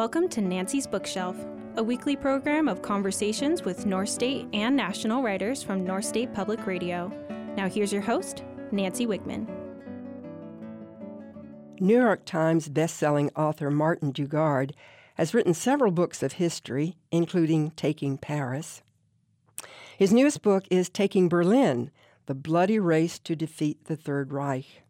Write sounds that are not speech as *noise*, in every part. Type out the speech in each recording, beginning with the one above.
Welcome to Nancy's Bookshelf, a weekly program of conversations with North State and national writers from North State Public Radio. Now, here's your host, Nancy Wiegman. New York Times bestselling author Martin Dugard has written several books of history, including Taking Paris. His newest book is Taking Berlin The Bloody Race to Defeat the Third Reich.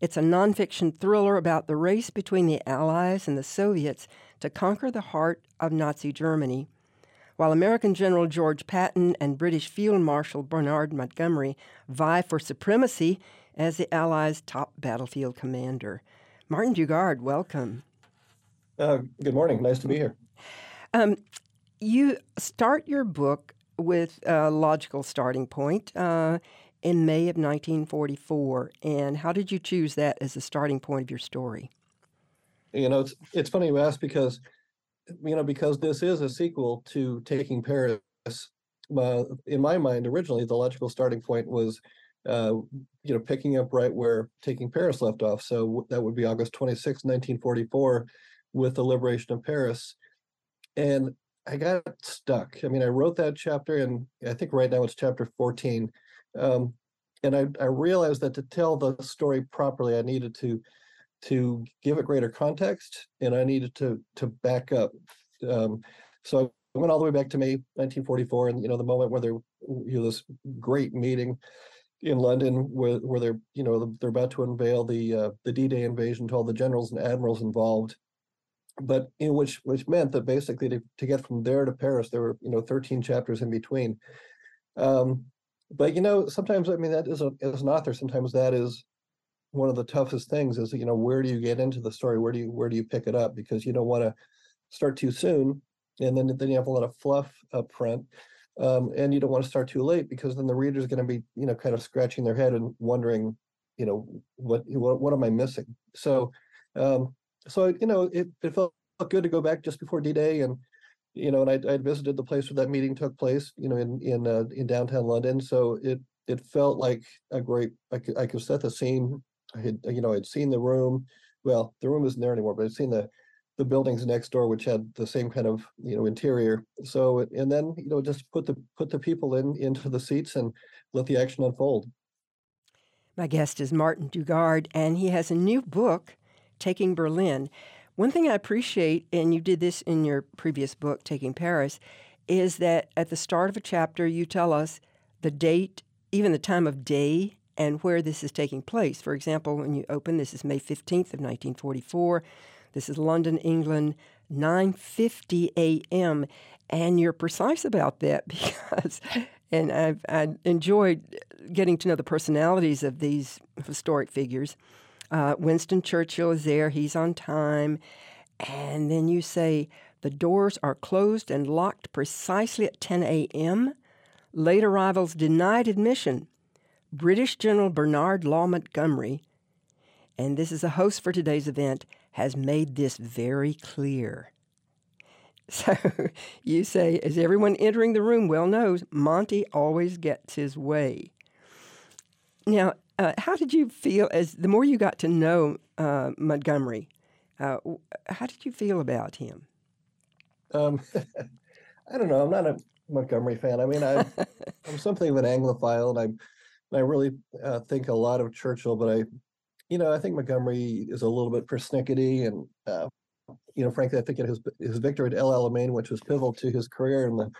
It's a nonfiction thriller about the race between the Allies and the Soviets to conquer the heart of Nazi Germany, while American General George Patton and British Field Marshal Bernard Montgomery vie for supremacy as the Allies' top battlefield commander. Martin Dugard, welcome. Uh, good morning. Nice to be here. Um, you start your book with a logical starting point. Uh, in May of 1944. And how did you choose that as the starting point of your story? You know, it's it's funny you ask because, you know, because this is a sequel to Taking Paris. Uh, in my mind, originally the logical starting point was, uh, you know, picking up right where Taking Paris left off. So that would be August 26, 1944, with the liberation of Paris. And I got stuck. I mean, I wrote that chapter, and I think right now it's chapter 14 um, and I, I realized that to tell the story properly, I needed to to give it greater context, and I needed to to back up. Um, so I went all the way back to May 1944, and you know the moment where there you know this great meeting in London where where they're you know they're about to unveil the uh, the D-Day invasion to all the generals and admirals involved, but in which which meant that basically to, to get from there to Paris there were you know 13 chapters in between. Um, but you know sometimes i mean that is a, as an author sometimes that is one of the toughest things is you know where do you get into the story where do you where do you pick it up because you don't want to start too soon and then then you have a lot of fluff up front um, and you don't want to start too late because then the reader's going to be you know kind of scratching their head and wondering you know what what, what am i missing so um, so you know it, it felt good to go back just before d-day and you know, and I I visited the place where that meeting took place, you know, in in uh, in downtown London. So it it felt like a great. I could I could set the scene. I had uh, you know I'd seen the room. Well, the room isn't there anymore, but I'd seen the the buildings next door, which had the same kind of you know interior. So and then you know just put the put the people in into the seats and let the action unfold. My guest is Martin Dugard, and he has a new book, Taking Berlin. One thing I appreciate, and you did this in your previous book, Taking Paris, is that at the start of a chapter, you tell us the date, even the time of day, and where this is taking place. For example, when you open, this is May 15th of 1944. This is London, England, 9:50 a.m. And you're precise about that *laughs* because, and I've I enjoyed getting to know the personalities of these historic figures. Uh, Winston Churchill is there, he's on time. And then you say, the doors are closed and locked precisely at 10 a.m. Late arrivals denied admission. British General Bernard Law Montgomery, and this is a host for today's event, has made this very clear. *laughs* So you say, as everyone entering the room well knows, Monty always gets his way. Now, uh, how did you feel as the more you got to know uh, Montgomery? Uh, how did you feel about him? Um, *laughs* I don't know. I'm not a Montgomery fan. I mean, I, am *laughs* something of an Anglophile, and I, really uh, think a lot of Churchill. But I, you know, I think Montgomery is a little bit persnickety, and uh, you know, frankly, I think his his victory at El Alamein, which was pivotal to his career, and the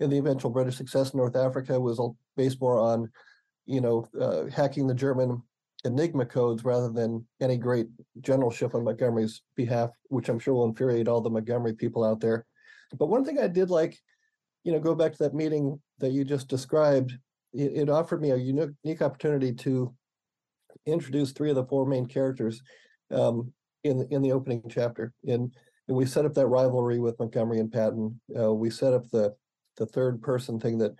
in the eventual British success in North Africa, was based more on you know, uh, hacking the German Enigma codes rather than any great generalship on Montgomery's behalf, which I'm sure will infuriate all the Montgomery people out there. But one thing I did like, you know, go back to that meeting that you just described, it, it offered me a unique, opportunity to introduce three of the four main characters um, in in the opening chapter. And, and we set up that rivalry with Montgomery and Patton. Uh, we set up the the third person thing that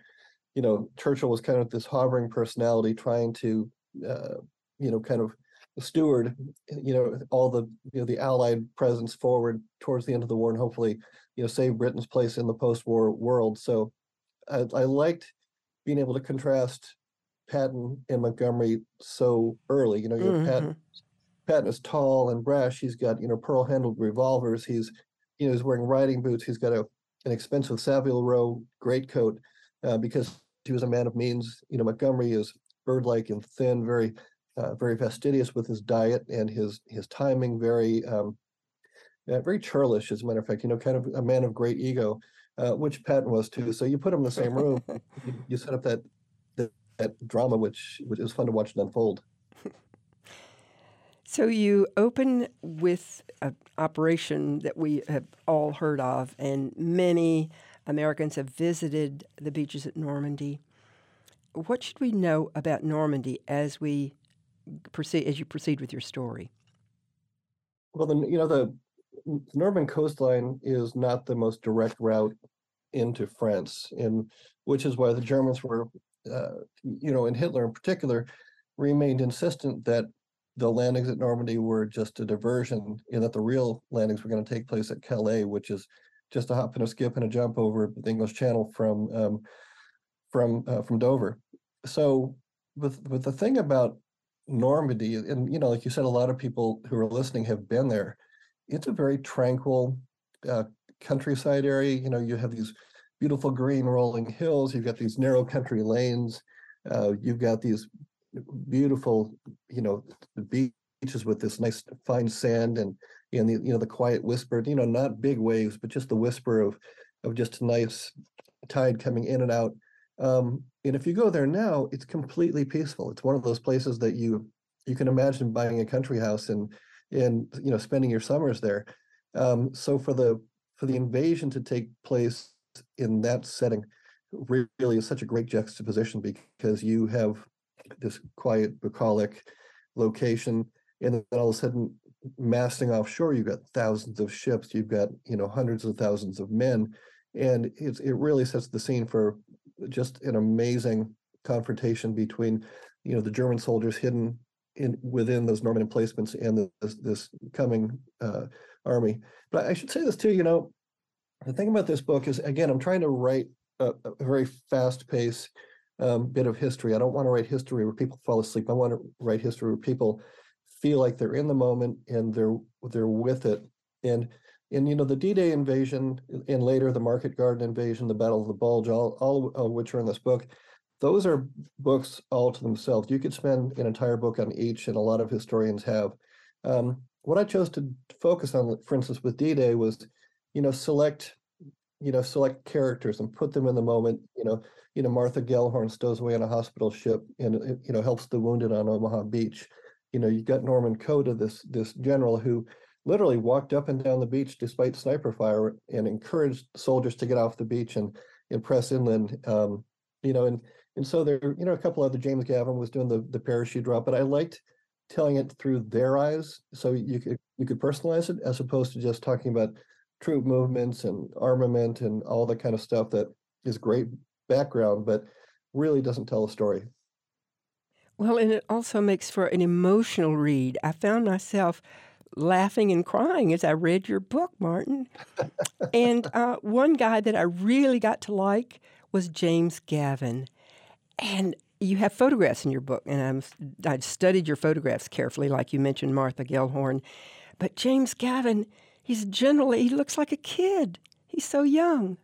you know, Churchill was kind of this hovering personality trying to, uh, you know, kind of steward, you know, all the, you know, the Allied presence forward towards the end of the war and hopefully, you know, save Britain's place in the post-war world. So I, I liked being able to contrast Patton and Montgomery so early. You know, you mm-hmm. Patton, Patton is tall and brash. He's got, you know, pearl-handled revolvers. He's you know, he's wearing riding boots. He's got a an expensive Savile Row greatcoat uh, because he was a man of means. You know, Montgomery is bird-like and thin, very uh, very fastidious with his diet and his his timing, very um, yeah, very churlish, as a matter of fact. You know, kind of a man of great ego, uh, which Patton was too. So you put them in the same room, you, *laughs* you set up that, that that drama, which which is fun to watch it unfold. *laughs* So you open with an operation that we have all heard of, and many Americans have visited the beaches at Normandy. What should we know about Normandy as we proceed as you proceed with your story? Well, then you know the Norman coastline is not the most direct route into France, and which is why the Germans were, uh, you know, and Hitler in particular, remained insistent that the landings at Normandy were just a diversion, and that the real landings were going to take place at Calais, which is just a hop and a skip and a jump over the English Channel from um, from uh, from Dover. So, with with the thing about Normandy, and you know, like you said, a lot of people who are listening have been there. It's a very tranquil uh, countryside area. You know, you have these beautiful green rolling hills. You've got these narrow country lanes. Uh, you've got these beautiful, you know, beaches with this nice fine sand and and the you know the quiet whisper, you know, not big waves, but just the whisper of of just a nice tide coming in and out. Um, and if you go there now, it's completely peaceful. It's one of those places that you you can imagine buying a country house and and you know spending your summers there. Um, so for the for the invasion to take place in that setting really is such a great juxtaposition because you have this quiet, bucolic location. And then all of a sudden, massing offshore, you've got thousands of ships, you've got, you know, hundreds of thousands of men. And it's, it really sets the scene for just an amazing confrontation between, you know, the German soldiers hidden in within those Norman emplacements and this, this coming uh, army. But I should say this too, you know, the thing about this book is, again, I'm trying to write a, a very fast pace um, bit of history. I don't want to write history where people fall asleep. I want to write history where people feel like they're in the moment and they're they're with it. And and you know the D-Day invasion and later the Market Garden invasion, the Battle of the Bulge, all all of which are in this book. Those are books all to themselves. You could spend an entire book on each, and a lot of historians have. Um, what I chose to focus on, for instance, with D-Day was, you know, select, you know, select characters and put them in the moment. You know, you know, Martha Gellhorn stows away on a hospital ship and, you know, helps the wounded on Omaha Beach. You know, you got Norman Cota, this this general who literally walked up and down the beach despite sniper fire and encouraged soldiers to get off the beach and, and press inland. Um, you know, and and so there, you know, a couple other James Gavin was doing the the parachute drop, but I liked telling it through their eyes, so you could you could personalize it as opposed to just talking about troop movements and armament and all the kind of stuff that is great background, but really doesn't tell a story. Well, and it also makes for an emotional read. I found myself laughing and crying as I read your book, Martin. *laughs* and uh, one guy that I really got to like was James Gavin. And you have photographs in your book, and I'm, I studied your photographs carefully, like you mentioned Martha Gellhorn. But James Gavin, he's generally, he looks like a kid. He's so young.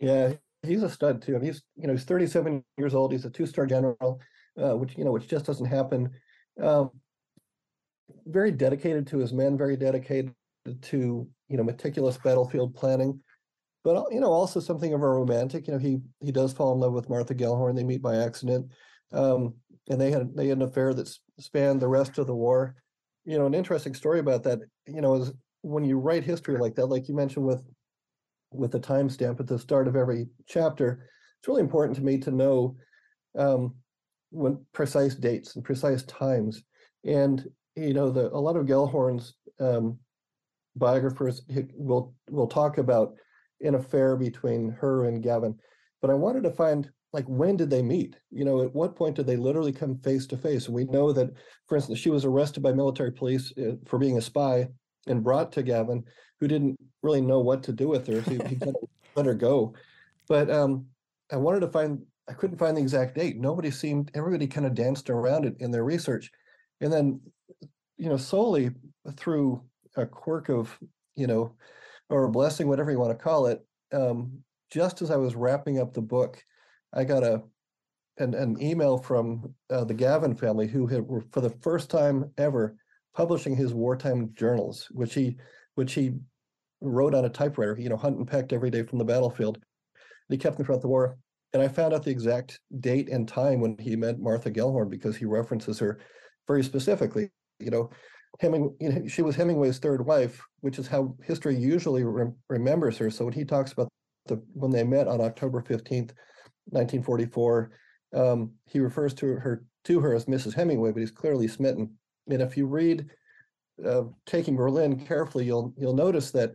Yeah, he's a stud too. I mean, he's you know he's 37 years old. He's a two-star general, uh, which you know which just doesn't happen. Um, very dedicated to his men. Very dedicated to you know meticulous battlefield planning, but you know also something of a romantic. You know he he does fall in love with Martha Gellhorn. They meet by accident, um, and they had they had an affair that spanned the rest of the war. You know, an interesting story about that. You know, is when you write history like that, like you mentioned with with the timestamp at the start of every chapter, it's really important to me to know um, when precise dates and precise times. And you know, the a lot of Gellhorn's um, biographers will will talk about an affair between her and Gavin, but I wanted to find like when did they meet? You know, at what point did they literally come face to face? We know that, for instance, she was arrested by military police uh, for being a spy and brought to Gavin, who didn't really know what to do with her. He, he kind of *laughs* let her go. But um, I wanted to find, I couldn't find the exact date. Nobody seemed, everybody kind of danced around it in their research. And then, you know, solely through a quirk of, you know, or a blessing, whatever you want to call it. Um, just as I was wrapping up the book, I got a an, an email from uh, the Gavin family who had, were for the first time ever publishing his wartime journals, which he which he wrote on a typewriter, you know, hunt and pecked every day from the battlefield. And he kept them throughout the war. And I found out the exact date and time when he met Martha Gellhorn because he references her very specifically. You know, Heming, you know, she was Hemingway's third wife, which is how history usually rem- remembers her. So when he talks about the when they met on October 15th, 1944, um, he refers to her to her as Mrs. Hemingway, but he's clearly smitten. And if you read uh, Taking Berlin carefully, you'll you'll notice that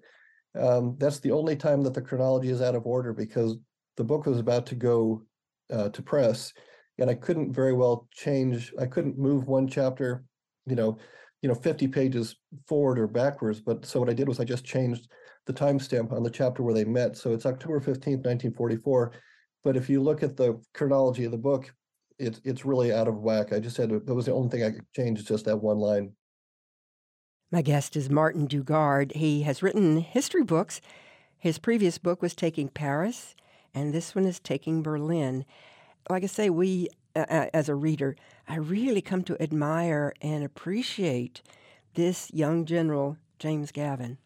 um, that's the only time that the chronology is out of order because the book was about to go uh, to press, and I couldn't very well change. I couldn't move one chapter, you know, you know, 50 pages forward or backwards. But so what I did was I just changed the timestamp on the chapter where they met. So it's October 15th, 1944. But if you look at the chronology of the book, it's it's really out of whack. I just had that was the only thing I could change, just that one line. My guest is Martin Dugard. He has written history books. His previous book was Taking Paris, and this one is Taking Berlin. Like I say, we, uh, as a reader, I really come to admire and appreciate this young general, James Gavin.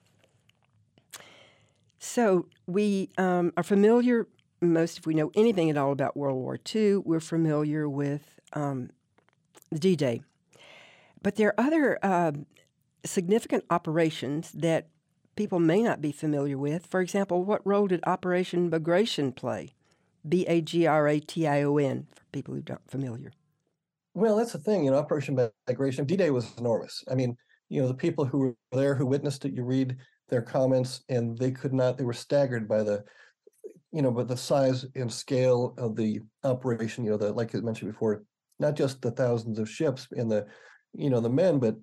So we um, are familiar, most if we know anything at all about World War II, we're familiar with um, D Day. But there are other uh, significant operations that people may not be familiar with. For example, what role did Operation Bagration play? B A G R A T I O N, people who aren't familiar. Well, that's the thing. You know, Operation Bagration, D Day was enormous. I mean, you know, the people who were there who witnessed it, you read their comments, and they could not, they were staggered by the, you know, but the size and scale of the operation, you know, the, like I mentioned before, not just the thousands of ships and the, you know, the men, but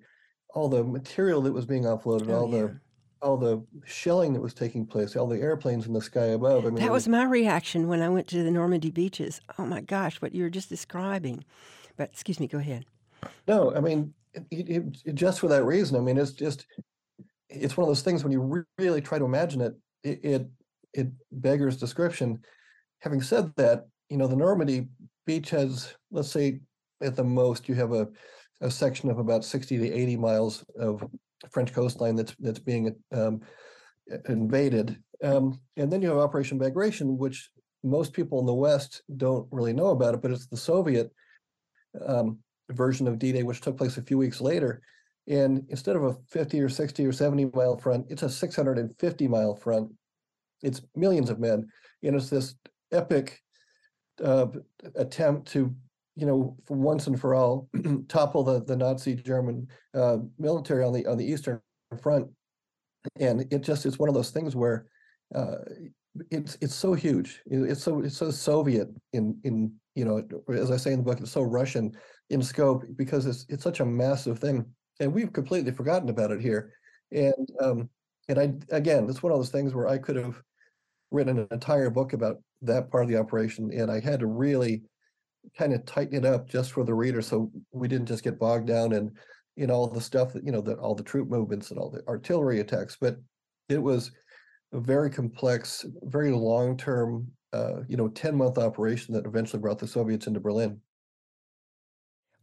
all the material that was being offloaded, Oh, all yeah. the all the shelling that was taking place, all the airplanes in the sky above. I mean, That was my reaction when I went to the Normandy beaches. Oh my gosh, what you were just describing. But excuse me, go ahead. no. I mean, it, it, it- just for that reason. I mean, it's just it's one of those things when you re- really try to imagine it, it, it it beggars description. Having said that, you know, the Normandy beach has, let's say, at the most, you have a a section of about sixty to eighty miles of French coastline that's that's being um, invaded. Um, and then you have Operation Bagration, which most people in the West don't really know about it, but it's the Soviet um, version of D-Day, which took place a few weeks later. And instead of a 50 or 60 or 70 mile front, it's a 650 mile front. It's millions of men. And it's this epic uh, attempt to, you know, once and for all, *clears throat* topple the, the Nazi German uh, military on the on the Eastern Front and it just is one of those things where uh, it's it's so huge. It's so it's so Soviet in in you know as I say in the book, it's so Russian in scope because it's it's such a massive thing, and we've completely forgotten about it here. And um, and I again, it's one of those things where I could have written an entire book about that part of the operation, and I had to really kind of tighten it up just for the reader, so we didn't just get bogged down in in all the stuff that you know that all the troop movements and all the artillery attacks but it was a very complex very long term uh, you know 10 month operation that eventually brought the soviets into berlin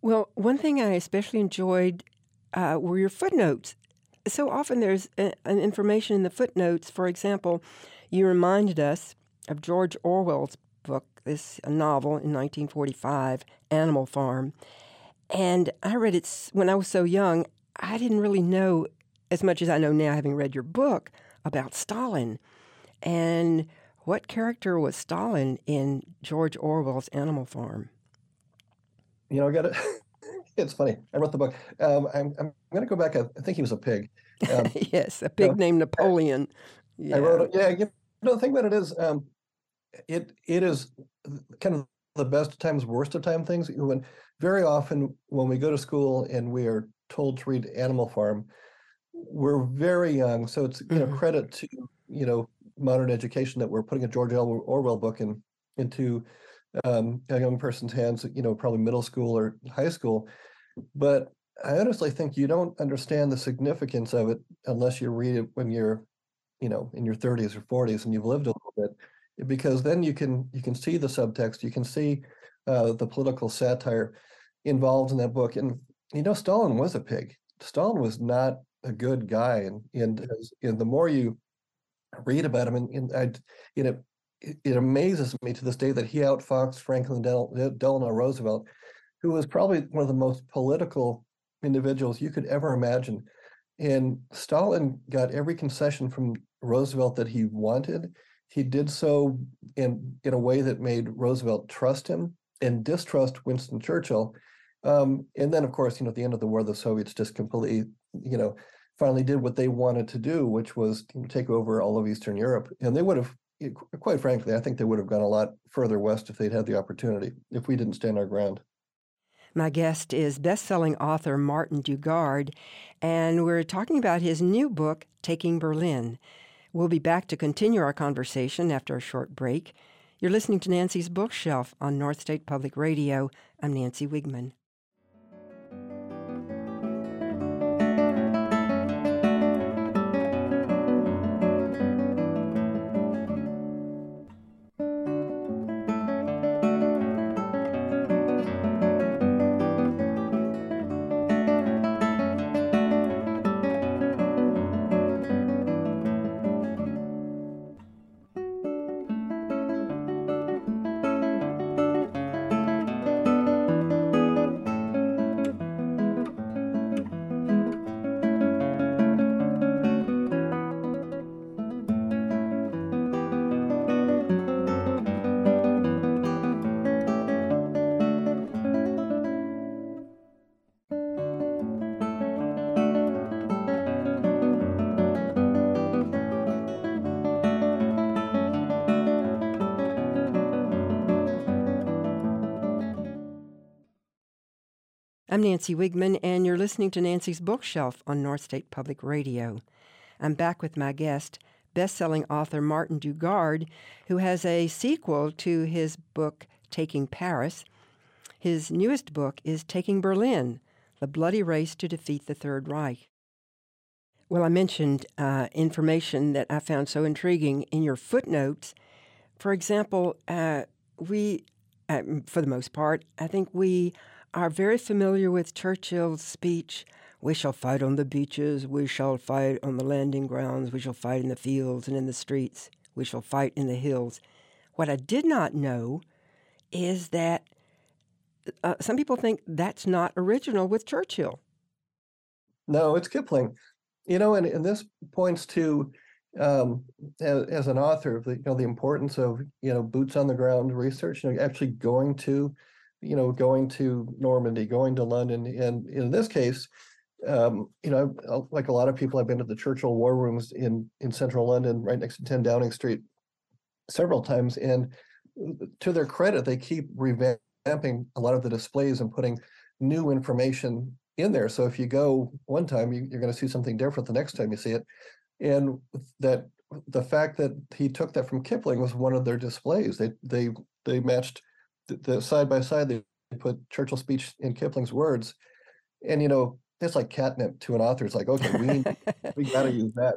Well, one thing I especially enjoyed uh, were your footnotes. So often there's a, an information in the footnotes. For example, you reminded us of George Orwell's book, this a novel in 1945, Animal Farm. And I read it when I was so young. I didn't really know as much as I know now, having read your book about Stalin. And what character was Stalin in George Orwell's Animal Farm? you know i got it *laughs* it's funny i wrote the book um, i'm, I'm going to go back I, think he was a pig um, *laughs* yes, a pig named Napoleon. Yeah. I wrote it. Yeah, you know, the thing about it is, um, it it is kind of the best of times, worst of time things. When very often when we go to school and we are told to read Animal Farm, we're very young, so it's you know Mhm. credit to you know modern education that we're putting a George Orwell Orwell book in into um, a young person's hands. You know, probably middle school or high school, but I honestly think you don't understand the significance of it unless you read it when you're you know, in your 30s or 40s and you've lived a little bit, because then you can you can see the subtext, you can see uh, the political satire involved in that book. And you know, Stalin was a pig. Stalin was not a good guy, and and, and the more you read about him, and, and I, you know, it, it, amazes me to this day that he outfoxed Franklin Del- Delano Roosevelt, who was probably one of the most political individuals you could ever imagine. And Stalin got every concession from Roosevelt that he wanted. He did so in in a way that made Roosevelt trust him and distrust Winston Churchill. Um, and then, of course, you know, at the end of the war, the Soviets just completely, you know, finally did what they wanted to do, which was take over all of Eastern Europe. And they would have, quite frankly, I think they would have gone a lot further west if they'd had the opportunity, if we didn't stand our ground. My guest is best-selling author Martin Dugard, and we're talking about his new book, Taking Berlin. We'll be back to continue our conversation after a short break. You're listening to Nancy's Bookshelf on North State Public Radio. I'm Nancy Wiegman. I'm Nancy Wiegman, and you're listening to Nancy's Bookshelf on North State Public Radio. I'm back with my guest, best-selling author Martin Dugard, who has a sequel to his book Taking Paris. His newest book is Taking Berlin: The Bloody Race to Defeat the Third Reich. Well, I mentioned uh, information that I found so intriguing in your footnotes. For example, uh, we, uh, for the most part, I think we are very familiar with Churchill's speech We shall fight on the beaches, we shall fight on the landing grounds, we shall fight in the fields and in the streets, we shall fight in the hills. What I did not know is that uh, some people think that's not original with Churchill. No, it's Kipling. You know, and, and this points to um, as, as, an author, the, you know, the importance of you know boots on the ground research. You know, actually going to you know, going to Normandy, going to London, and in this case, um, you know, like a lot of people, I've been to the Churchill War Rooms in in central London, right next to 10 Downing Street, several times. And to their credit, they keep revamping a lot of the displays and putting new information in there. So if you go one time, you, you're going to see something different the next time you see it. And that the fact that he took that from Kipling was one of their displays. They they they matched the, the side by side they put Churchill's speech in Kipling's words, and you know it's like catnip to an author. It's like okay, we we *laughs* got to use that.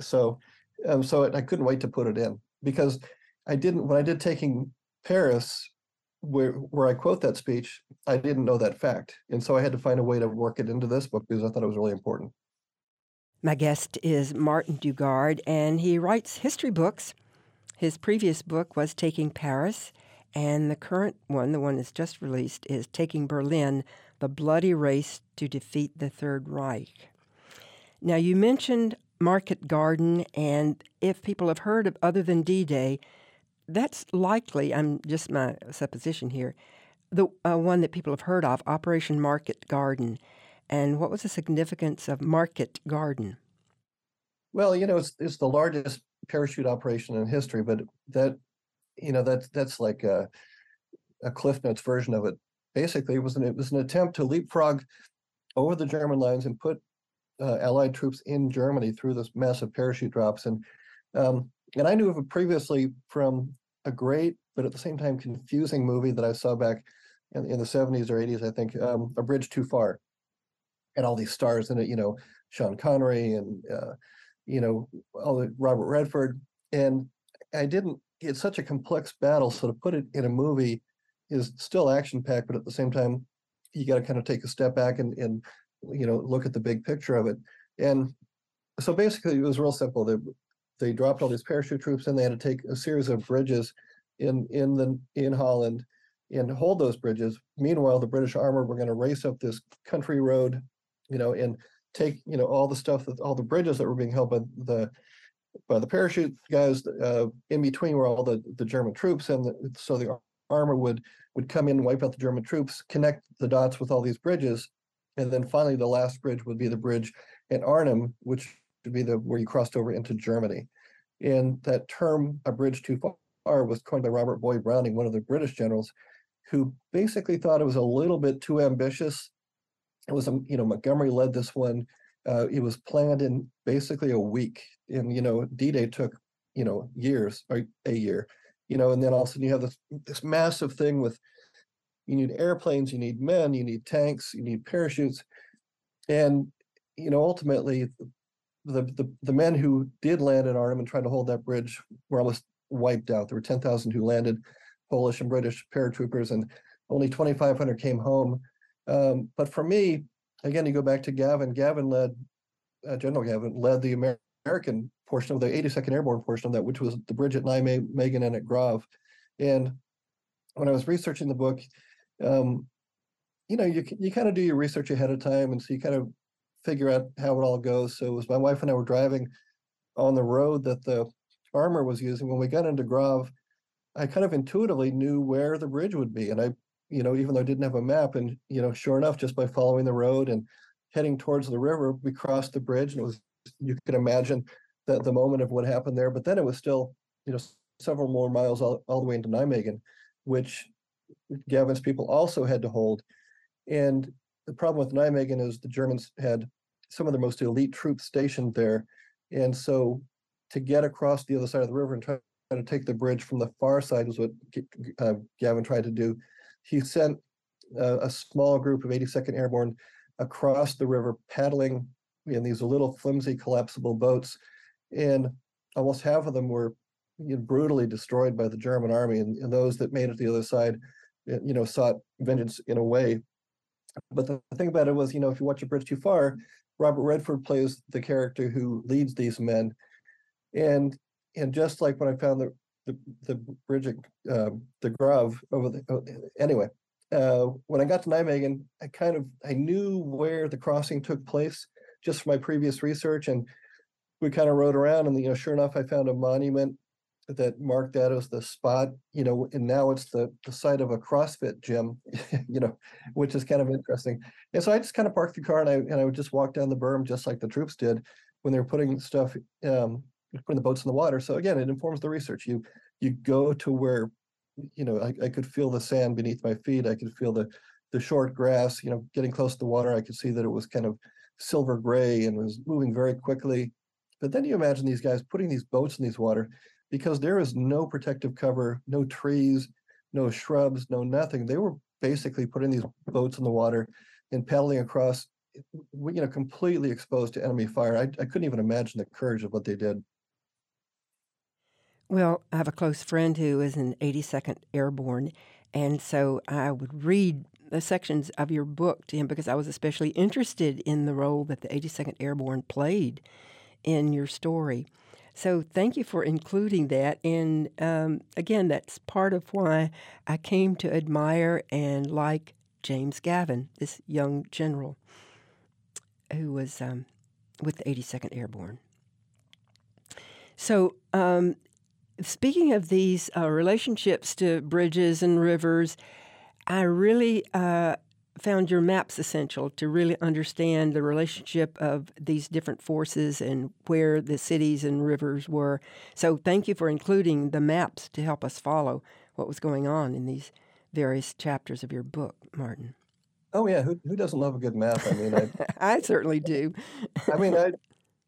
So, um, so I couldn't wait to put it in because I didn't when I did taking Paris, where where I quote that speech, I didn't know that fact, and so I had to find a way to work it into this book because I thought it was really important. My guest is Martin Dugard, and he writes history books. His previous book was Taking Paris, and the current one, the one that's just released, is Taking Berlin The Bloody Race to Defeat the Third Reich. Now, you mentioned Market Garden, and if people have heard of other than D Day, that's likely, I'm just my supposition here, the uh, one that people have heard of, Operation Market Garden. And what was the significance of Market Garden? Well, you know, it's, it's the largest parachute operation in history, but that you know that's that's like a, a cliff notes version of it. Basically it was an it was an attempt to leapfrog over the german lines and put uh, allied troops in germany through this massive parachute drops. And um, and i knew of it previously from a great but at the same time confusing movie that i saw back in, in the 70s or 80s i think um, a bridge too far. And all these stars in it you know sean connery and uh, you know, all the Robert Redford. And I didn't, it's such a complex battle. So to put it in a movie is still action packed, but at the same time, you got to kind of take a step back and, and, you know, look at the big picture of it. And so basically it was real simple. They, they dropped all these parachute troops and they had to take a series of bridges in, in the, in Holland and hold those bridges. Meanwhile, the British armor were going to race up this country road, you know, and take, you know, all the stuff that all the bridges that were being held by the by the parachute guys. Uh, in between were all the the German troops, and the, so the armor would would come in, wipe out the German troops, connect the dots with all these bridges, and then finally the last bridge would be the bridge at Arnhem, which would be the where you crossed over into Germany. And that term, a bridge too far, was coined by Robert Boyd Browning, one of the British generals, who basically thought it was a little bit too ambitious. It was, a, you know, Montgomery led this one. Uh, it was planned in basically a week, and you know, D-Day took, you know, years or a year, you know, and then all of a sudden you have this this massive thing with, you need airplanes, you need men, you need tanks, you need parachutes, and you know, ultimately, the the the men who did land at Arnhem and tried to hold that bridge were almost wiped out. There were ten thousand who landed Polish and British paratroopers, and only 2,500 came home. Um, but for me, again, you go back to Gavin. Gavin led, uh, General Gavin led the Amer- American portion of the 82nd Airborne portion of that, which was the bridge at Nijmegen and at Grave. And when I was researching the book, um, you know, you you kind of do your research ahead of time, and so you kind of figure out how it all goes. So it was my wife and I were driving on the road that the armor was using. When we got into Grave, I kind of intuitively knew where the bridge would be. And I, you know, even though I didn't have a map, and you know, sure enough, just by following the road and heading towards the river, we crossed the bridge, and it was you can imagine that the moment of what happened there. But then it was still, you know, several more miles all, all the way into Nijmegen, which Gavin's people also had to hold. And the problem with Nijmegen is the Germans had some of the most elite troops stationed there. And so to get across the other side of the river and try to take the bridge from the far side was what uh, Gavin tried to do. He sent a small group of 82nd Airborne across the river, paddling in these little flimsy collapsible boats, and almost half of them were you know, brutally destroyed by the German army, and, and, those that made it to the other side, you know, sought vengeance in a way. But the thing about it was, you know, if you watch a bridge too far, Robert Redford plays the character who leads these men, and and just like when I found the the, the bridge at um, the Grove over the oh, anyway, uh, when I got to Nijmegen, I kind of I knew where the crossing took place just from my previous research, and we kind of rode around, and you know, sure enough, I found a monument that marked that as the spot, you know, and now it's the the site of a CrossFit gym, *laughs* you know, which is kind of interesting. And so I just kind of parked the car and I and I would just walk down the berm just like the troops did when they were putting stuff um, putting the boats in the water. So again, it informs the research. You you go to where, you know, I, I could feel the sand beneath my feet. I could feel the the short grass. You know, getting close to the water, I could see that it was kind of silver gray and was moving very quickly. But then you imagine these guys putting these boats in these water because there is no protective cover, no trees, no shrubs, no nothing. They were basically putting these boats in the water and paddling across, you know, completely exposed to enemy fire. I, I couldn't even imagine the courage of what they did. Well, I have a close friend who is an 82nd Airborne, and so I would read the sections of your book to him because I was especially interested in the role that the 82nd Airborne played in your story. So thank you for including that. And um, again, that's part of why I came to admire and like James Gavin, this young general who was um, with the 82nd Airborne. So, um, Speaking of these uh, relationships to bridges and rivers, I really uh, found your maps essential to really understand the relationship of these different forces and where the cities and rivers were. So, thank you for including the maps to help us follow what was going on in these various chapters of your book, Martin. Oh yeah, who who doesn't love a good map? I mean, I, *laughs* I certainly do. I mean, I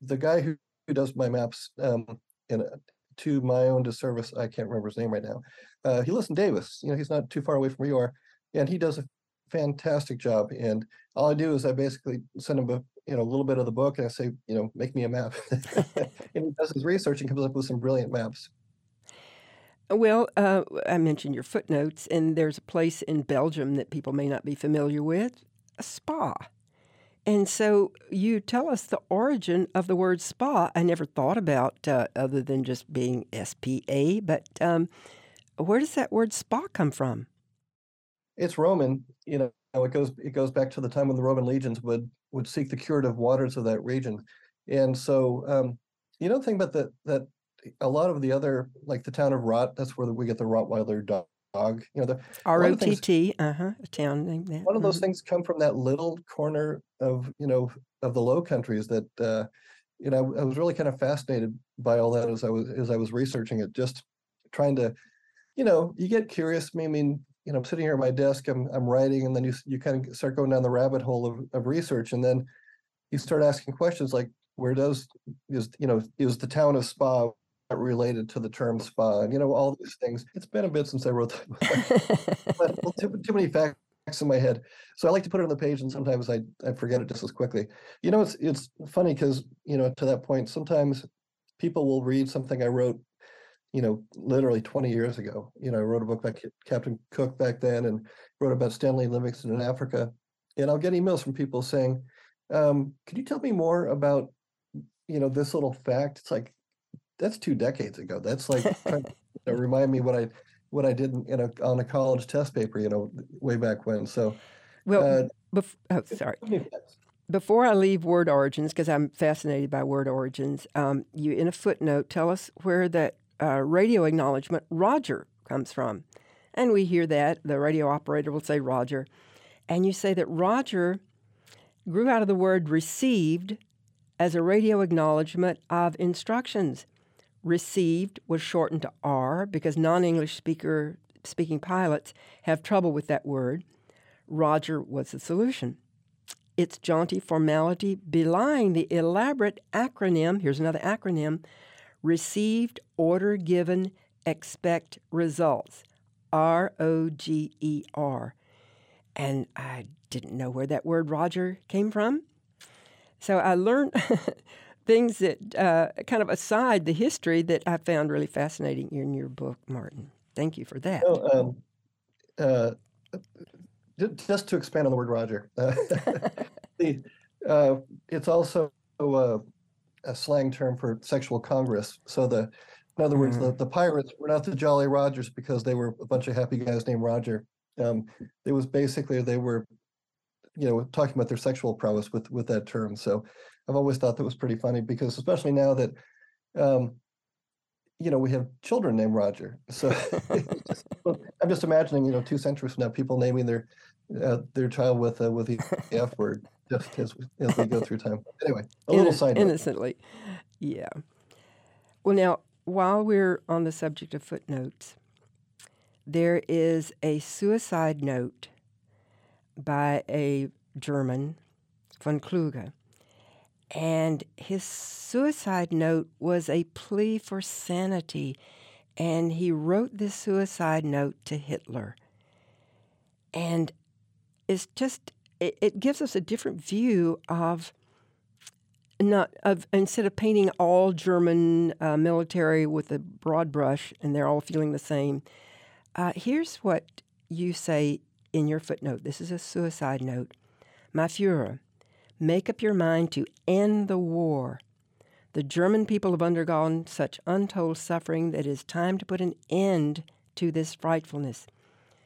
the guy who, who does my maps um, in a, to my own disservice, I can't remember his name right now. Uh, he lives in Davis. You know, he's not too far away from where you are, and he does a fantastic job. And all I do is I basically send him a, you know, a little bit of the book and I say, you know, make me a map. *laughs* *laughs* and he does his research and comes up with some brilliant maps. Well, uh, I mentioned your footnotes, and there's a place in Belgium that people may not be familiar with, a spa. And so you tell us the origin of the word spa. I never thought about uh, other than just being S P A, but um, where does that word spa come from? It's Roman. You know, it goes it goes back to the time when the Roman legions would would seek the curative waters of that region, and so um, you know, the thing about that that a lot of the other, like the town of Rott, that's where we get the Rottweiler dog. You know, the R O T T, uh huh, a town named that. One of those Mhm. things come from that little corner of you know of the Low Countries that uh, you know I was really kind of fascinated by all that as I was as I was researching it, just trying to, you know, you get curious. I mean, you know, I'm sitting here at my desk, I'm I'm writing, and then you you kind of start going down the rabbit hole of, of research, and then you start asking questions like, where does is you know is the town of Spa related to the term spa and you know all these things. It's been a bit since i wrote that *laughs* but too, too many facts in my head. So i like to put it on the page and sometimes i i forget it just as quickly. You know it's it's funny because you know to that point sometimes people will read something i wrote you know literally 20 years ago. You know i wrote a book by Ca- captain cook back then and wrote about stanley livingstone in africa. And i'll get emails from people saying um, could you tell me more about you know this little fact? It's like that's two decades ago. That's like trying to you know, remind me what i what i did in, in a on a college test paper you know way back when. So well, uh, bef- oh, sorry. too many facts. Before I leave word origins, because I'm fascinated by word origins, um, you in a footnote tell us where that uh, radio acknowledgement Roger comes from. And we hear that the radio operator will say Roger. And you say that Roger grew out of the word received as a radio acknowledgement of instructions. Received was shortened to R because non English speaker speaking pilots have trouble with that word. Roger was the solution its jaunty formality belying the elaborate acronym here's another acronym received order given expect results r-o-g-e-r and i didn't know where that word roger came from. So i learned *laughs* things that uh, kind of aside the history that i found really fascinating in your book martin. Thank you for that. Um, uh, just to expand on the word Roger, uh, *laughs* *laughs* the, uh, it's also uh, a slang term for sexual congress. So the, in other words, the, the pirates were not the Jolly Rogers because they were a bunch of happy guys named Roger. Um, it was basically they were, you know, talking about their sexual prowess with with that term. So I've always thought that was pretty funny because especially now that, um, you know, we have children named Roger. So *laughs* just- I'm just imagining, you know, two centuries from now, people naming their uh, their child with uh, with the F word just as, we- as we go through time. Anyway, a little Inno- side note. innocently. Yeah. Well, now, while we're on the subject of footnotes, there is a suicide note by a German, von Kluge. And his suicide note was a plea for sanity. And he wrote this suicide note to Hitler. And it's just, it, it gives us a different view of not of instead of painting all German uh, military with a broad brush and they're all feeling the same. Uh, here's what you say in your footnote. This is a suicide note. My Führer, make up your mind to end the war. The German people have undergone such untold suffering that it is time to put an end to this frightfulness.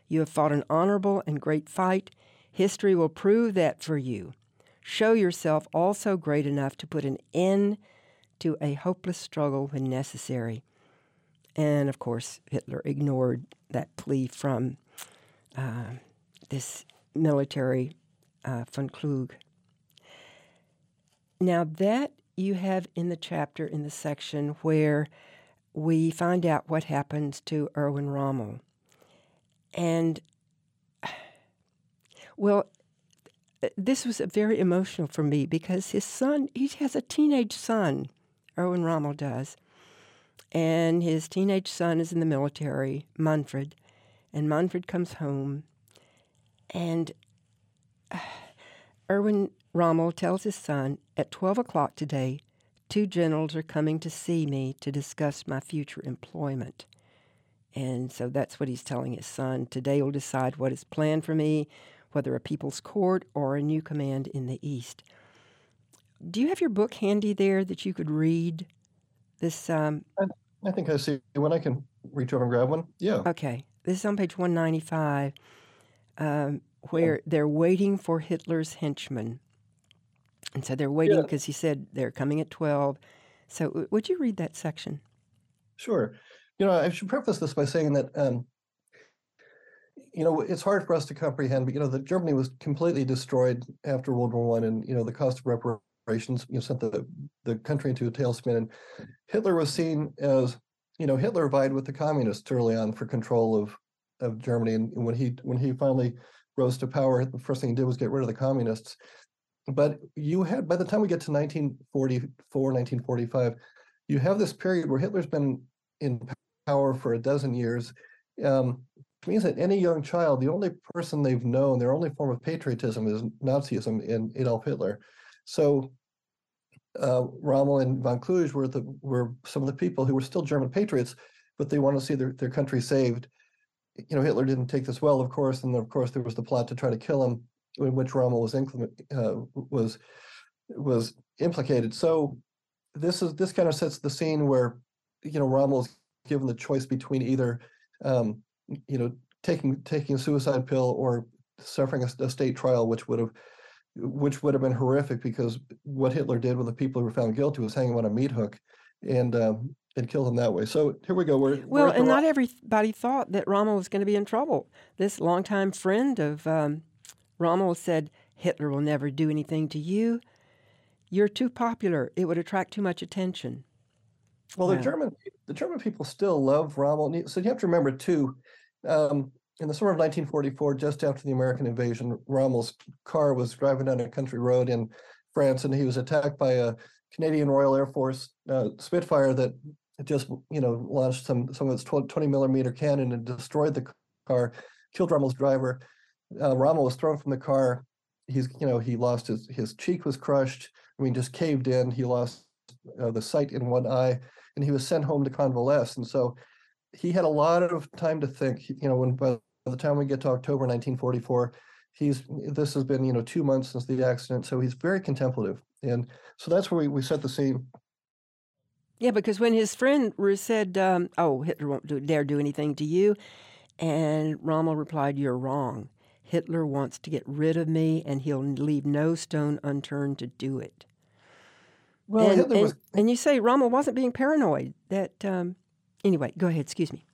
You have fought an honorable and great fight. History will prove that for you. Show yourself also great enough to put an end to a hopeless struggle when necessary. And of course, Hitler ignored that plea from uh, this military uh, von Klug. Now, that you have in the chapter in the section where we find out what happens to Erwin Rommel. And, well, this was very emotional for me because his son, he has a teenage son, Erwin Rommel does. And his teenage son is in the military, Manfred. And Manfred comes home. And uh, Erwin Rommel tells his son, At 12 o'clock today, two generals are coming to see me to discuss my future employment. And so that's what he's telling his son. Today will decide what is planned for me, whether a people's court or a new command in the East. Do you have your book handy there that you could read? This um, I, I think I see one. I can reach over and grab one. Yeah. Okay. This is on page 195, um, where they're waiting for Hitler's henchmen. And so they're waiting Yeah. because he said they're coming at 12. So w- would you read that section? Sure. You know, I should preface this by saying that, um, you know, it's hard for us to comprehend, but you know, that Germany was completely destroyed after World War One, and you know, the cost of reparations, you know, sent the the country into a tailspin. And Hitler was seen as, you know, Hitler vied with the communists early on for control of of Germany, and when he when he finally rose to power, the first thing he did was get rid of the communists. But you had by the time we get to 1944, 1945, you have this period where Hitler's been in power for a dozen years. Um, which means that any young child, the only person they've known, their only form of patriotism is Nazism in Adolf Hitler. So uh, Rommel and von Kluge were the were some of the people who were still German patriots, but they want to see their, their country saved. You know, Hitler didn't take this well, of course, and of course there was the plot to try to kill him, in which Rommel was uh, was was implicated. So this is this kind of sets the scene where you know Rommel's given the choice between either um, you know taking taking a suicide pill or suffering a, a state trial, which would have which would have been horrific because what Hitler did with the people who were found guilty was hang them on a meat hook and um, and kill them that way. So here we go. We're we're Well, and not everybody thought that Rommel was going to be in trouble. This longtime friend of um, Rommel said, Hitler will never do anything to you. You're too popular. It would attract too much attention. Well, the Yeah. German the German people still love Rommel. So you have to remember too, um, in the summer of 1944, just after the American invasion, Rommel's car was driving down a country road in France, and he was attacked by a Canadian Royal Air Force uh, Spitfire that just you know launched some some of its 20 millimeter cannon and destroyed the car, killed Rommel's driver. Uh, Rommel was thrown from the car. He's you know he lost his his cheek was crushed. I mean, just caved in. He lost uh, the sight in one eye and he was sent home to convalesce. And so he had a lot of time to think. You know, when by the time we get to October 1944, he's this has been you know two months since the accident, so he's very contemplative. And so that's where we, we set the scene. Yeah, because when his friend said, um, "Oh, Hitler won't do, dare do anything to you," and Rommel replied, "You're wrong. Hitler wants to get rid of me, and he'll leave no stone unturned to do it." Well, and, Hitler and, was and you say Rommel wasn't being paranoid. That um, anyway. Go ahead. Excuse me.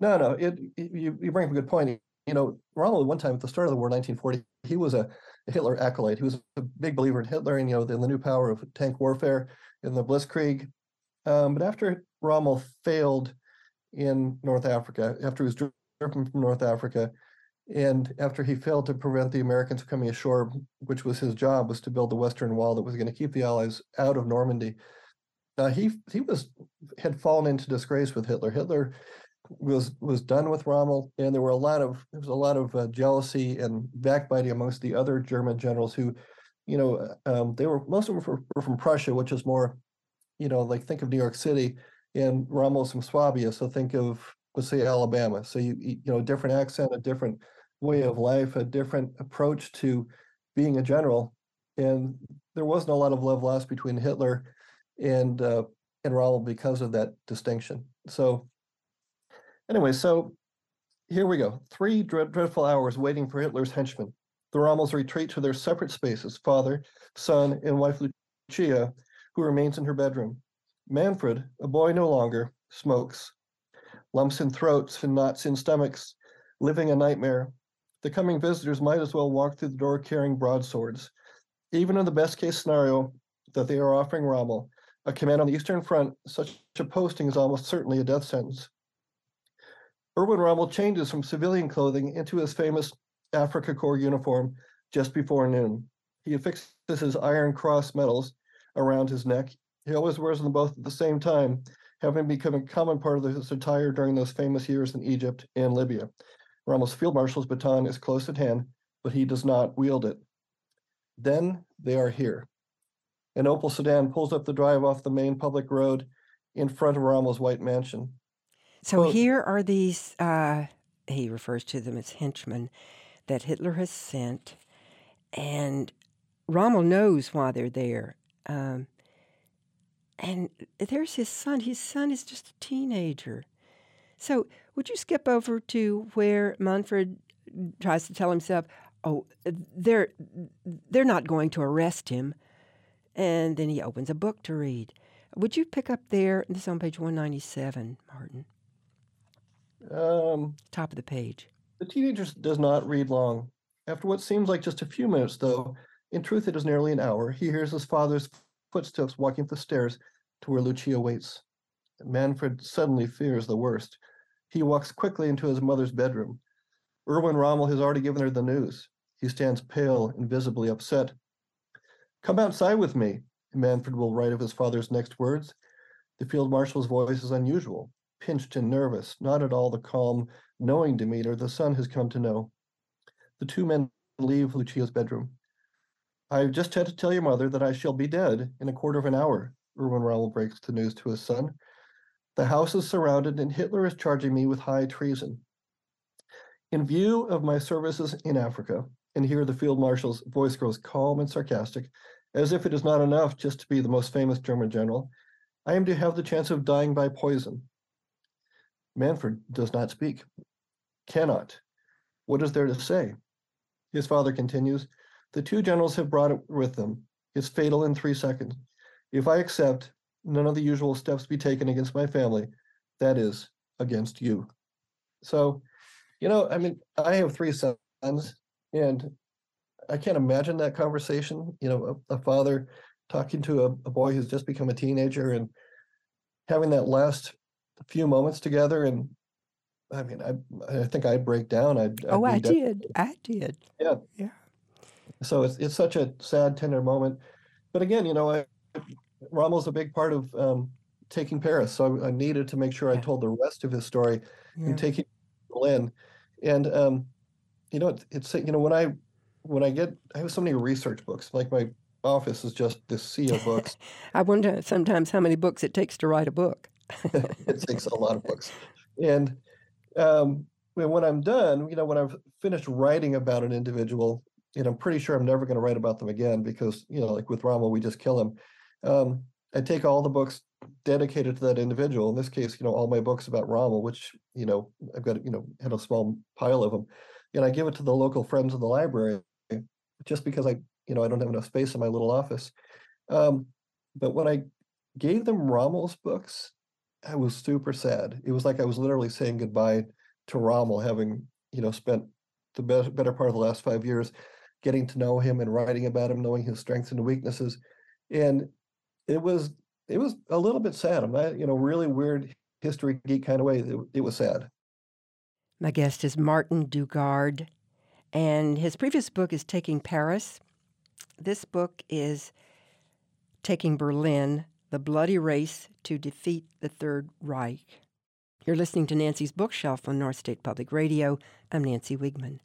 No, no, it, it- you, you bring up a good point. You know, Rommel at one time at the start of the war, 1940, he was a, Hitler acolyte. He was a big believer in Hitler and, you know, in the new power of tank warfare in the Blitzkrieg. Um, but after Rommel failed in North Africa, after he was driven from North Africa, and after he failed to prevent the Americans from coming ashore, which was his job, was to build the Western Wall that was going to keep the Allies out of Normandy. Uh, he he was had fallen into disgrace with Hitler. Hitler was was done with Rommel, and there were a lot of there was a lot of uh, jealousy and backbiting amongst the other German generals who, you know, uh, um, they were most of them were, were from Prussia, which is more, you know, like think of New York City, and Rommel's from Swabia, so think of let's say Alabama. So you you know, different accent, a different way of life, a different approach to being a general, and there wasn't a lot of love lost between Hitler and uh, and Rommel because of that distinction. So anyway, so here we go. Three dread, dreadful hours waiting for Hitler's henchmen. The Rommels retreat to their separate spaces, father, son, and wife Lucia, who remains in her bedroom. Manfred, a boy no longer, smokes. Lumps in throats and knots in stomachs, living a nightmare. The coming visitors might as well walk through the door carrying broadswords. Even in the best case scenario that they are offering Rommel, a command on the Eastern Front, such a posting is almost certainly a death sentence. Erwin Rommel changes from civilian clothing into his famous Afrika Korps uniform just before noon. He affixes his Iron Cross medals around his neck. He always wears them both at the same time, having become a common part of his attire during those famous years in Egypt and Libya. Rommel's field marshal's baton is close at hand, but he does not wield it. Then they are here. An Opel sedan pulls up the drive off the main public road in front of Rommel's white mansion. So here are these, uh, he refers to them as henchmen, that Hitler has sent. And Rommel knows why they're there. Um, and there's his son. His son is just a teenager. So, would you skip over to where Manfred tries to tell himself, "Oh, they're they're not going to arrest him," and then he opens a book to read. Would you pick up there? This is on page one ninety seven, Martin. Um, top of the page. The teenager does not read long. After what seems like just a few minutes, though, in truth it is nearly an hour, he hears his father's footsteps walking up the stairs to where Lucia waits. Manfred suddenly fears the worst. He walks quickly into his mother's bedroom. Erwin Rommel has already given her the news. He stands pale and visibly upset. Come outside with me, Manfred will write of his father's next words. The field marshal's voice is unusual, pinched and nervous, not at all the calm, knowing demeanor the son has come to know. The two men leave Lucia's bedroom. I've just had to tell your mother that I shall be dead in a quarter of an hour, Erwin Rommel breaks the news to his son. The house is surrounded and Hitler is charging me with high treason. In view of my services in Africa, and here the field marshal's voice grows calm and sarcastic, as if it is not enough just to be the most famous German general, I am to have the chance of dying by poison. Manfred does not speak, cannot. What is there to say? His father continues, the two generals have brought it with them. It's fatal in three seconds. If I accept, none of the usual steps be taken against my family, that is, against you. So you know, I mean, I have three sons, and I can't imagine that conversation. You know, a, a father talking to a, a, boy who's just become a teenager and having that last few moments together. And I mean, I I think I'd break down. I'd, I'd oh, I did. I did. Yeah. Yeah. So it's it's such a sad, tender moment. But again, you know, I, Rommel's a big part of um, taking Paris. So I, I, needed to make sure. I told the rest of his story yeah. and taking in. And um, you know, it's, it's you know when I when I get I have so many research books. Like my office is just this sea of books. *laughs* I wonder sometimes how many books it takes to write a book. *laughs* it takes a lot of books, and um, when I'm done, you know, when I've finished writing about an individual, and I'm pretty sure I'm never going to write about them again because you know, like with Rommel, we just kill him. Um, I take all the books dedicated to that individual. In this case, you know, all my books about Rommel, which you know I've got, you know, had a small pile of them, and I give it to the local friends of the library, just because I, you know, I don't have enough space in my little office. Um, but when I gave them Rommel's books, I was super sad. It was like I was literally saying goodbye to Rommel, having you know spent the best, better part of the last five years getting to know him and writing about him, knowing his strengths and weaknesses, and it was it was a little bit sad. I'm not, you know, really weird history geek kind of way. It, it was sad. My guest is Martin Dugard, and his previous book is Taking Paris. This book is Taking Berlin The Bloody Race to Defeat the Third Reich. You're listening to Nancy's Bookshelf on North State Public Radio. I'm Nancy Wiegman.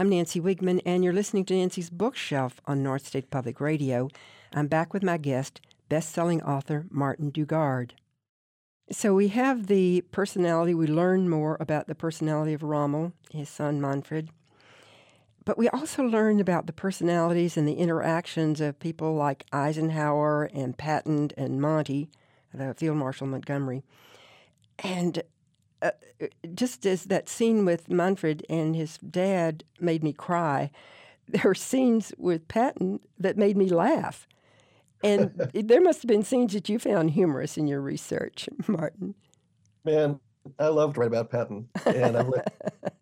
I'm Nancy Wiegman, and you're listening to Nancy's Bookshelf on North State Public Radio. I'm back with my guest, best-selling author Martin Dugard. So we have the personality. We learn more about the personality of Rommel, his son Manfred. but we also learn about the personalities and the interactions of people like Eisenhower and Patton and Monty, the Field Marshal Montgomery. And uh, just as that scene with Manfred and his dad made me cry, *laughs* there are scenes with Patton that made me laugh. And *laughs* there must have been scenes that you found humorous in your research, *laughs* Martin. Man, I loved write about Patton. And I'm like,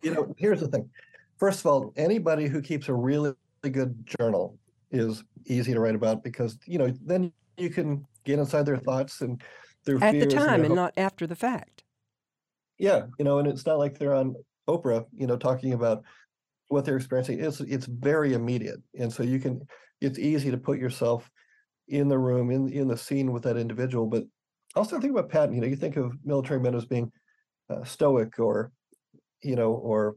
you know, here's the thing. First of all, anybody who keeps a really good journal is easy to write about because, you know, then you can get inside their thoughts and their At the time and not after the fact. Yeah, you know, and it's not like they're on Oprah, you know, talking about what they're experiencing. It's it's very immediate, and so you can. It's easy to put yourself in the room, in in the scene with that individual. But also think about Patton. You know, you think of military men as being uh, stoic or, you know, or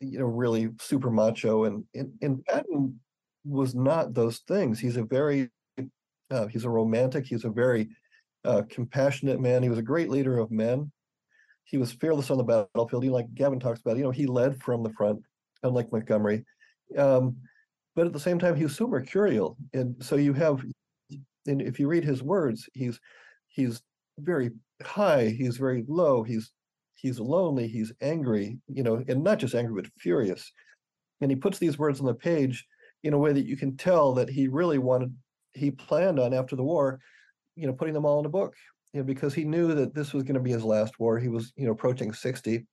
you know, really super macho, and and, and Patton was not those things. He's a very uh, he's a romantic. He's a very uh, compassionate man. He was a great leader of men he was fearless on the battlefield. You like Gavin talks about, you know, he led from the front, unlike Montgomery. Um, but at the same time, he was so mercurial, and so you have, and if you read his words, he's he's very high, he's very low, he's he's lonely, he's angry, you know, and not just angry but furious. And he puts these words on the page in a way that you can tell that he really wanted, he planned on after the war, you know, putting them all in a book you know, because he knew that this was going to be his last war. He was, you know, approaching 60,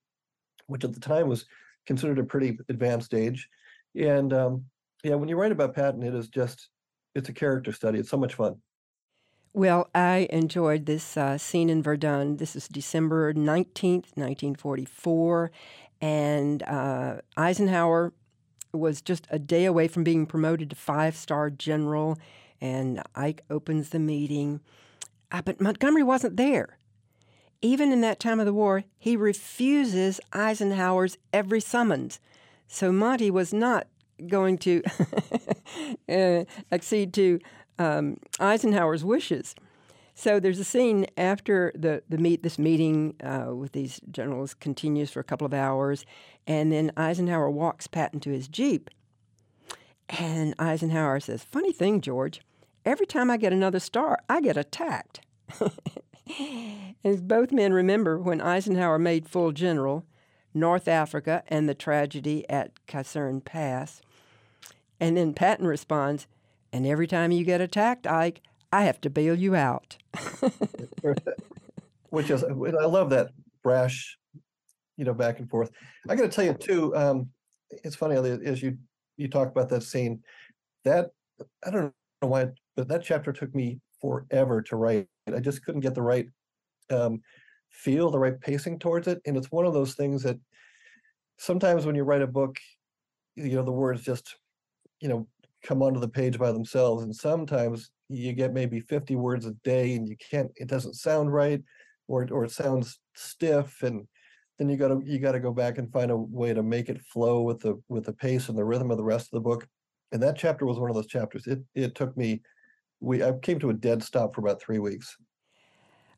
which at the time was considered a pretty advanced age. And um, yeah, when you write about Patton, it is just, it's a character study. It's so much fun. Well, I enjoyed this uh, scene in Verdun. This is December 19th, 1944. And uh, Eisenhower was just a day away from being promoted to five star general. And Ike opens the meeting but Montgomery wasn't there. Even in that time of the war, he refuses Eisenhower's every summons. So Monty was not going to *laughs* uh, accede to um, Eisenhower's wishes. So there's a scene after the, the meet this meeting uh, with these generals continues for a couple of hours, and then Eisenhower walks Patton to his jeep, and Eisenhower says, "Funny thing, George, every time I get another star, I get attacked. *laughs* As both men remember when Eisenhower made full general, North Africa and the tragedy at Kasserine Pass. And then Patton responds, and every time you get attacked, Ike, I have to bail you out. *laughs* Which is, I love that brash, you know, back and forth. I got to tell you too. Um, it's funny as you you talk about that scene. That I don't know why, but that chapter took me forever to write. I just couldn't get the right um, feel, the right pacing towards it. And it's one of those things that sometimes when you write a book, you know, the words just, you know, come onto the page by themselves. And sometimes you get maybe 50 words a day and you can't, it doesn't sound right or, or it sounds stiff. And then you gotta, you gotta go back and find a way to make it flow with the, with the pace and the rhythm of the rest of the book. And that chapter was one of those chapters. It, it took me we I came to a dead stop for about three weeks.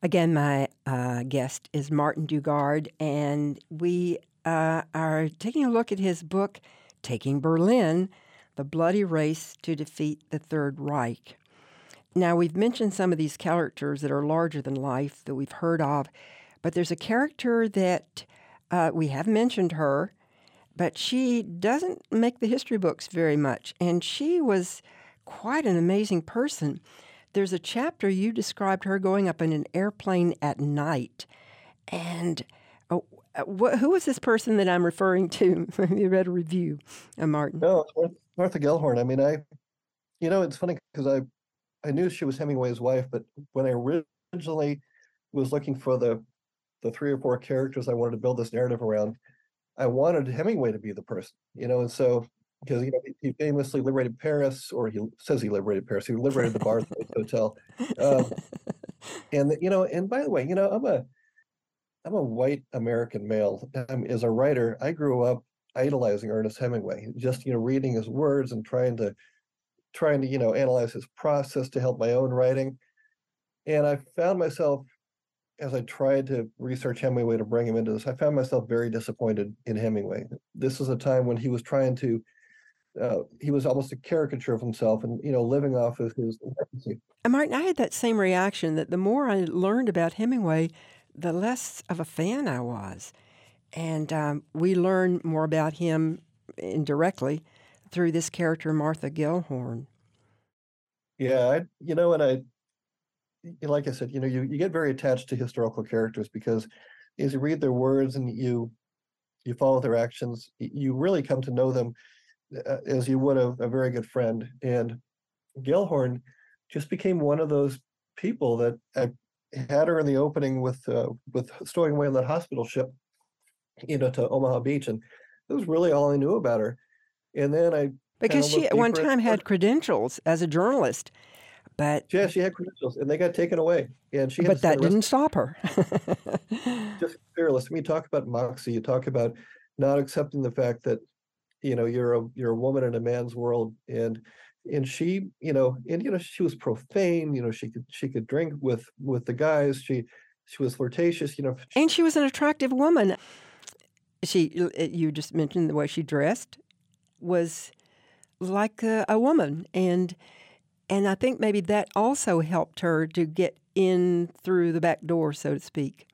Again, my uh, guest is Martin Dugard, and we uh, are taking a look at his book, Taking Berlin The Bloody Race to Defeat the Third Reich. Now, we've mentioned some of these characters that are larger than life that we've heard of, but there's a character that uh, we have mentioned her, but she doesn't make the history books very much, and she was quite an amazing person. There's a chapter you described her going up in an airplane at night. And uh, wh- who was this person that I'm referring to? *laughs* you read a review, uh, Martin. No, Martha Gellhorn. I mean, I, you know, it's funny because I, I knew she was Hemingway's wife, but when I originally was looking for the, the three or four characters I wanted to build this narrative around, I wanted Hemingway to be the person, you know, and so because you know he famously liberated Paris, or he says he liberated Paris. He liberated the Barthes *laughs* Hotel, um, *laughs* and you know, and by the way, you know, I'm a I'm a white American male. I'm, as a writer, I grew up idolizing Ernest Hemingway, just you know, reading his words and trying to trying to you know analyze his process to help my own writing. And I found myself as I tried to research Hemingway to bring him into this, I found myself very disappointed in Hemingway. This was a time when he was trying to uh, he was almost a caricature of himself, and you know, living off of his legacy. And Martin, I had that same reaction that the more I learned about Hemingway, the less of a fan I was. And um, we learn more about him indirectly through this character, Martha Gellhorn. Yeah, I, you know, and I, like I said, you know, you, you get very attached to historical characters because as you read their words and you you follow their actions, you really come to know them uh, as you would a, a very good friend. And Gellhorn just became one of those people that I had her in the opening with uh, with stowing away on that hospital ship, you know, to Omaha Beach, and that was really all I knew about her. And then I because she at one time had credentials as a journalist, but yeah, she had credentials, and they got taken away, and she. but that didn't stop her. just fearless. I mean, you talk about moxie. You talk about not accepting the fact that you know you're a you're a woman in a man's world, and and she you know and you know she was profane. You know she could she could drink with with the guys. She she was flirtatious. You know, and she was an attractive woman. She you just mentioned the way she dressed was like a, a woman and and I think maybe that also helped her to get in through the back door, so to speak,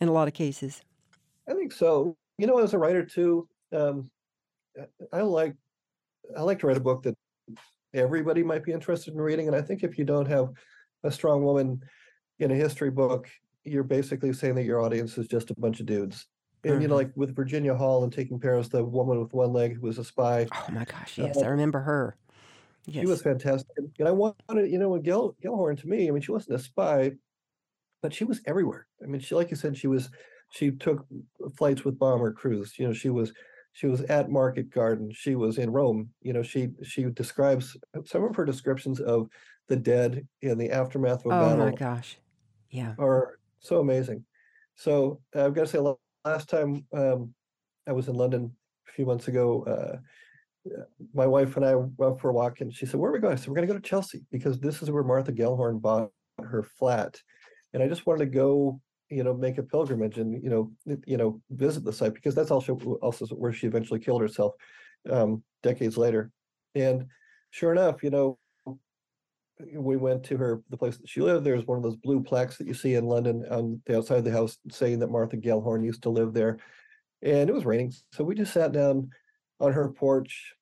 in a lot of cases. I think so. You know, as a writer too, um, I like I like to write a book that everybody might be interested in reading. And I think if you don't have a strong woman in a history book, you're basically saying that your audience is just a bunch of dudes. And mm-hmm. you know, mm-hmm. like with Virginia Hall and Taking Paris, the woman with one leg who was a spy. Oh my gosh, yes, uh, I remember her. Yes. She was fantastic. And I wanted, you know, when Gil Gellhorn to me, I mean, she wasn't a spy, but she was everywhere. I mean, she, like you said, she was, she took flights with bomber crews. You know, she was, she was at Market Garden. She was in Rome. You know, she she describes some of her descriptions of the dead in the aftermath of a oh battle. Oh my gosh, yeah, are so amazing. So I've got to say, last time um, I was in London a few months ago. Uh, my wife and I went for a walk, and she said, "Where are we going?" I said, "We're going to go to Chelsea because this is where Martha Gellhorn bought her flat." And I just wanted to go, you know, make a pilgrimage and you know, you know, visit the site because that's also also where she eventually killed herself um, decades later. And sure enough, you know, we went to her the place that she lived. There's one of those blue plaques that you see in London on the outside of the house saying that Martha Gellhorn used to live there. And it was raining, so we just sat down on her porch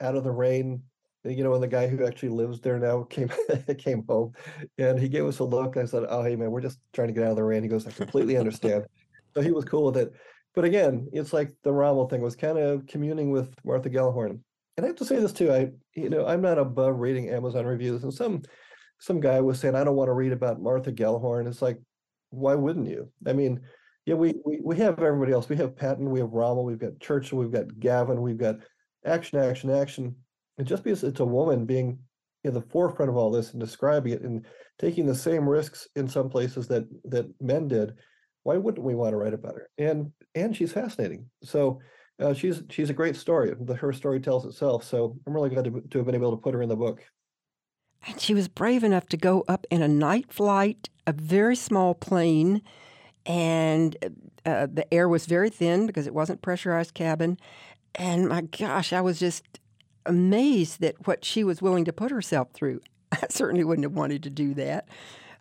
out of the rain. You know, and the guy who actually lives there now came *laughs* came home, and he gave us a look. I said, "Oh, hey man, we're just trying to get out of the rain." He goes, "I completely understand." so he was cool with it. But again, it's like the Rommel thing was kind of communing with Martha Gellhorn. And I have to say this too. I, you know, I'm not above reading Amazon reviews, and some some guy was saying, "I don't want to read about Martha Gellhorn." It's like, why wouldn't you? I mean, yeah, we, we we have everybody else. We have Patton, we have Rommel, we've got Churchill, we've got Gavin, we've got action, action, action. And just because it's a woman being in the forefront of all this and describing it and taking the same risks in some places that that men did, why wouldn't we want to write about her? And and she's fascinating. So uh, she's she's a great story. The, her story tells itself. So I'm really glad to, to have been able to put her in the book. And she was brave enough to go up in a night flight, a very small plane and uh, the air was very thin because it wasn't pressurized cabin. And my gosh, I was just amazed that what she was willing to put herself through. *laughs* I certainly wouldn't have wanted to do that.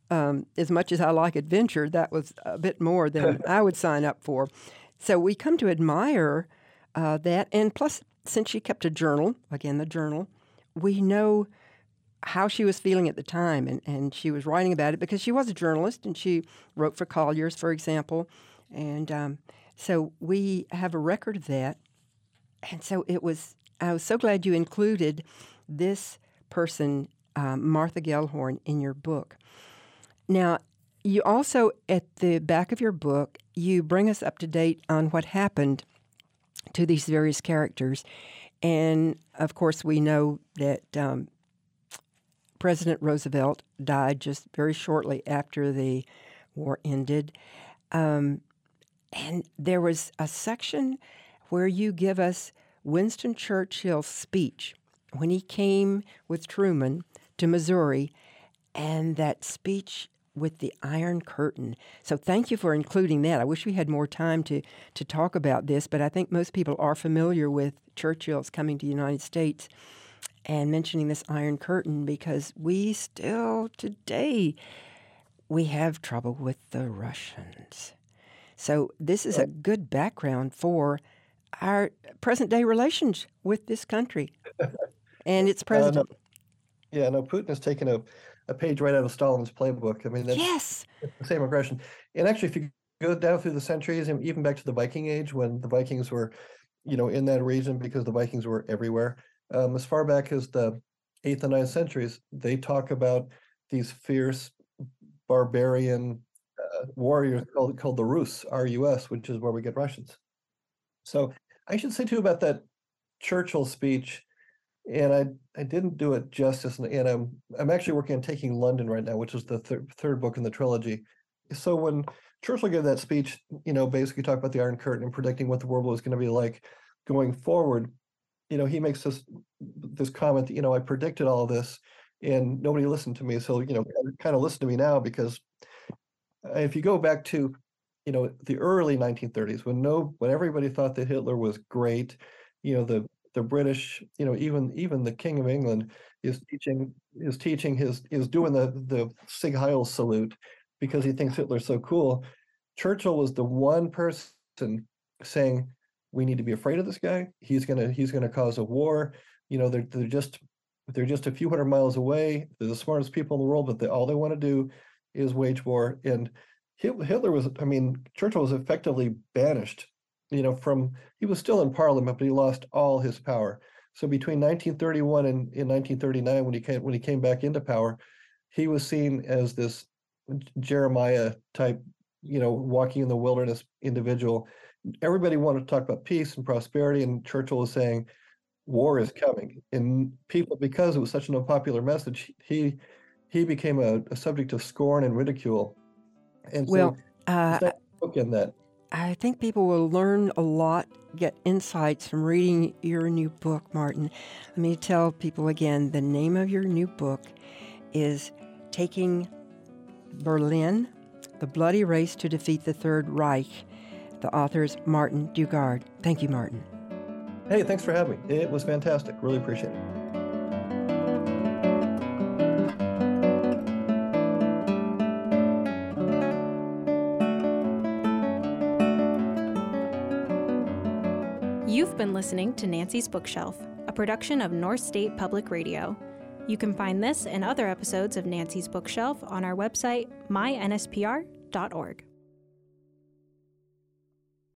Um, as much as I like adventure, that was a bit more than *laughs* I would sign up for. So we come to admire uh, that. And plus, since she kept a journal, again, the journal, we know how she was feeling at the time, and, and she was writing about it because she was a journalist and she wrote for Collier's, for example. And um, so we have a record of that. And so it was, I was so glad you included this person, um, Martha Gellhorn, in your book. Now, you also, at the back of your book, you bring us up to date on what happened to these various characters. And of course, we know that um, President Roosevelt died just very shortly after the war ended. Um, and there was a section where you give us Winston Churchill's speech when he came with Truman to Missouri. And that speech with the Iron Curtain. So thank you for including that. I wish we had more time to, to talk about this, but I think most people are familiar with Churchill's coming to the United States and mentioning this Iron Curtain because we still today we have trouble with the Russians. So this is a good background for our present day relations with this country *laughs* and its president. Uh, no, yeah, no, Putin has taken a, a page right out of Stalin's playbook. I mean, that's yes, the same aggression. And actually, if you go down through the centuries and even back to the Viking Age, when the Vikings were, you know, in that region because the Vikings were everywhere, um, as far back as the eighth and ninth centuries, they talk about these fierce barbarian uh, warriors called, called the Rus, R-U-S, which is where we get Russians. So I should say too about that Churchill speech, and I I didn't do it justice, and, and I'm I'm actually working on taking London right now, which is the thir- third book in the trilogy. So when Churchill gave that speech, you know, basically talked about the Iron Curtain and predicting what the world was going to be like going forward, you know, he makes this this comment, that you know, I predicted all this, and nobody listened to me. So you know, kind of listen to me now because uh, if you go back to you know the early 1930s when no when everybody thought that Hitler was great, you know the the British, you know even even the King of England is teaching is teaching his is doing the the Sieg Heil salute because he thinks Hitler's so cool. Churchill was the one person saying we need to be afraid of this guy. He's gonna he's gonna cause a war. You know they're they're just they're just a few hundred miles away. They're the smartest people in the world, but they, all they want to do is wage war and Hitler was, I mean, Churchill was effectively banished, you know, from, he was still in parliament, but he lost all his power. So between 1931 and in 1939, when he came, when he came back into power, he was seen as this Jeremiah type, you know, walking in the wilderness individual. Everybody wanted to talk about peace and prosperity, and Churchill was saying, war is coming. And people, because it was such an unpopular message, he he became a, a subject of scorn and ridicule and well, so, uh, book in that. I think people will learn a lot, get insights from reading your new book, Martin. Let me tell people again the name of your new book is Taking Berlin The Bloody Race to Defeat the Third Reich. The author is Martin Dugard. Thank you, Martin. Hey, thanks for having me. It was fantastic. Really appreciate it. Listening to Nancy's Bookshelf, a production of North State Public Radio. You can find this and other episodes of Nancy's Bookshelf on our website, mynspr.org.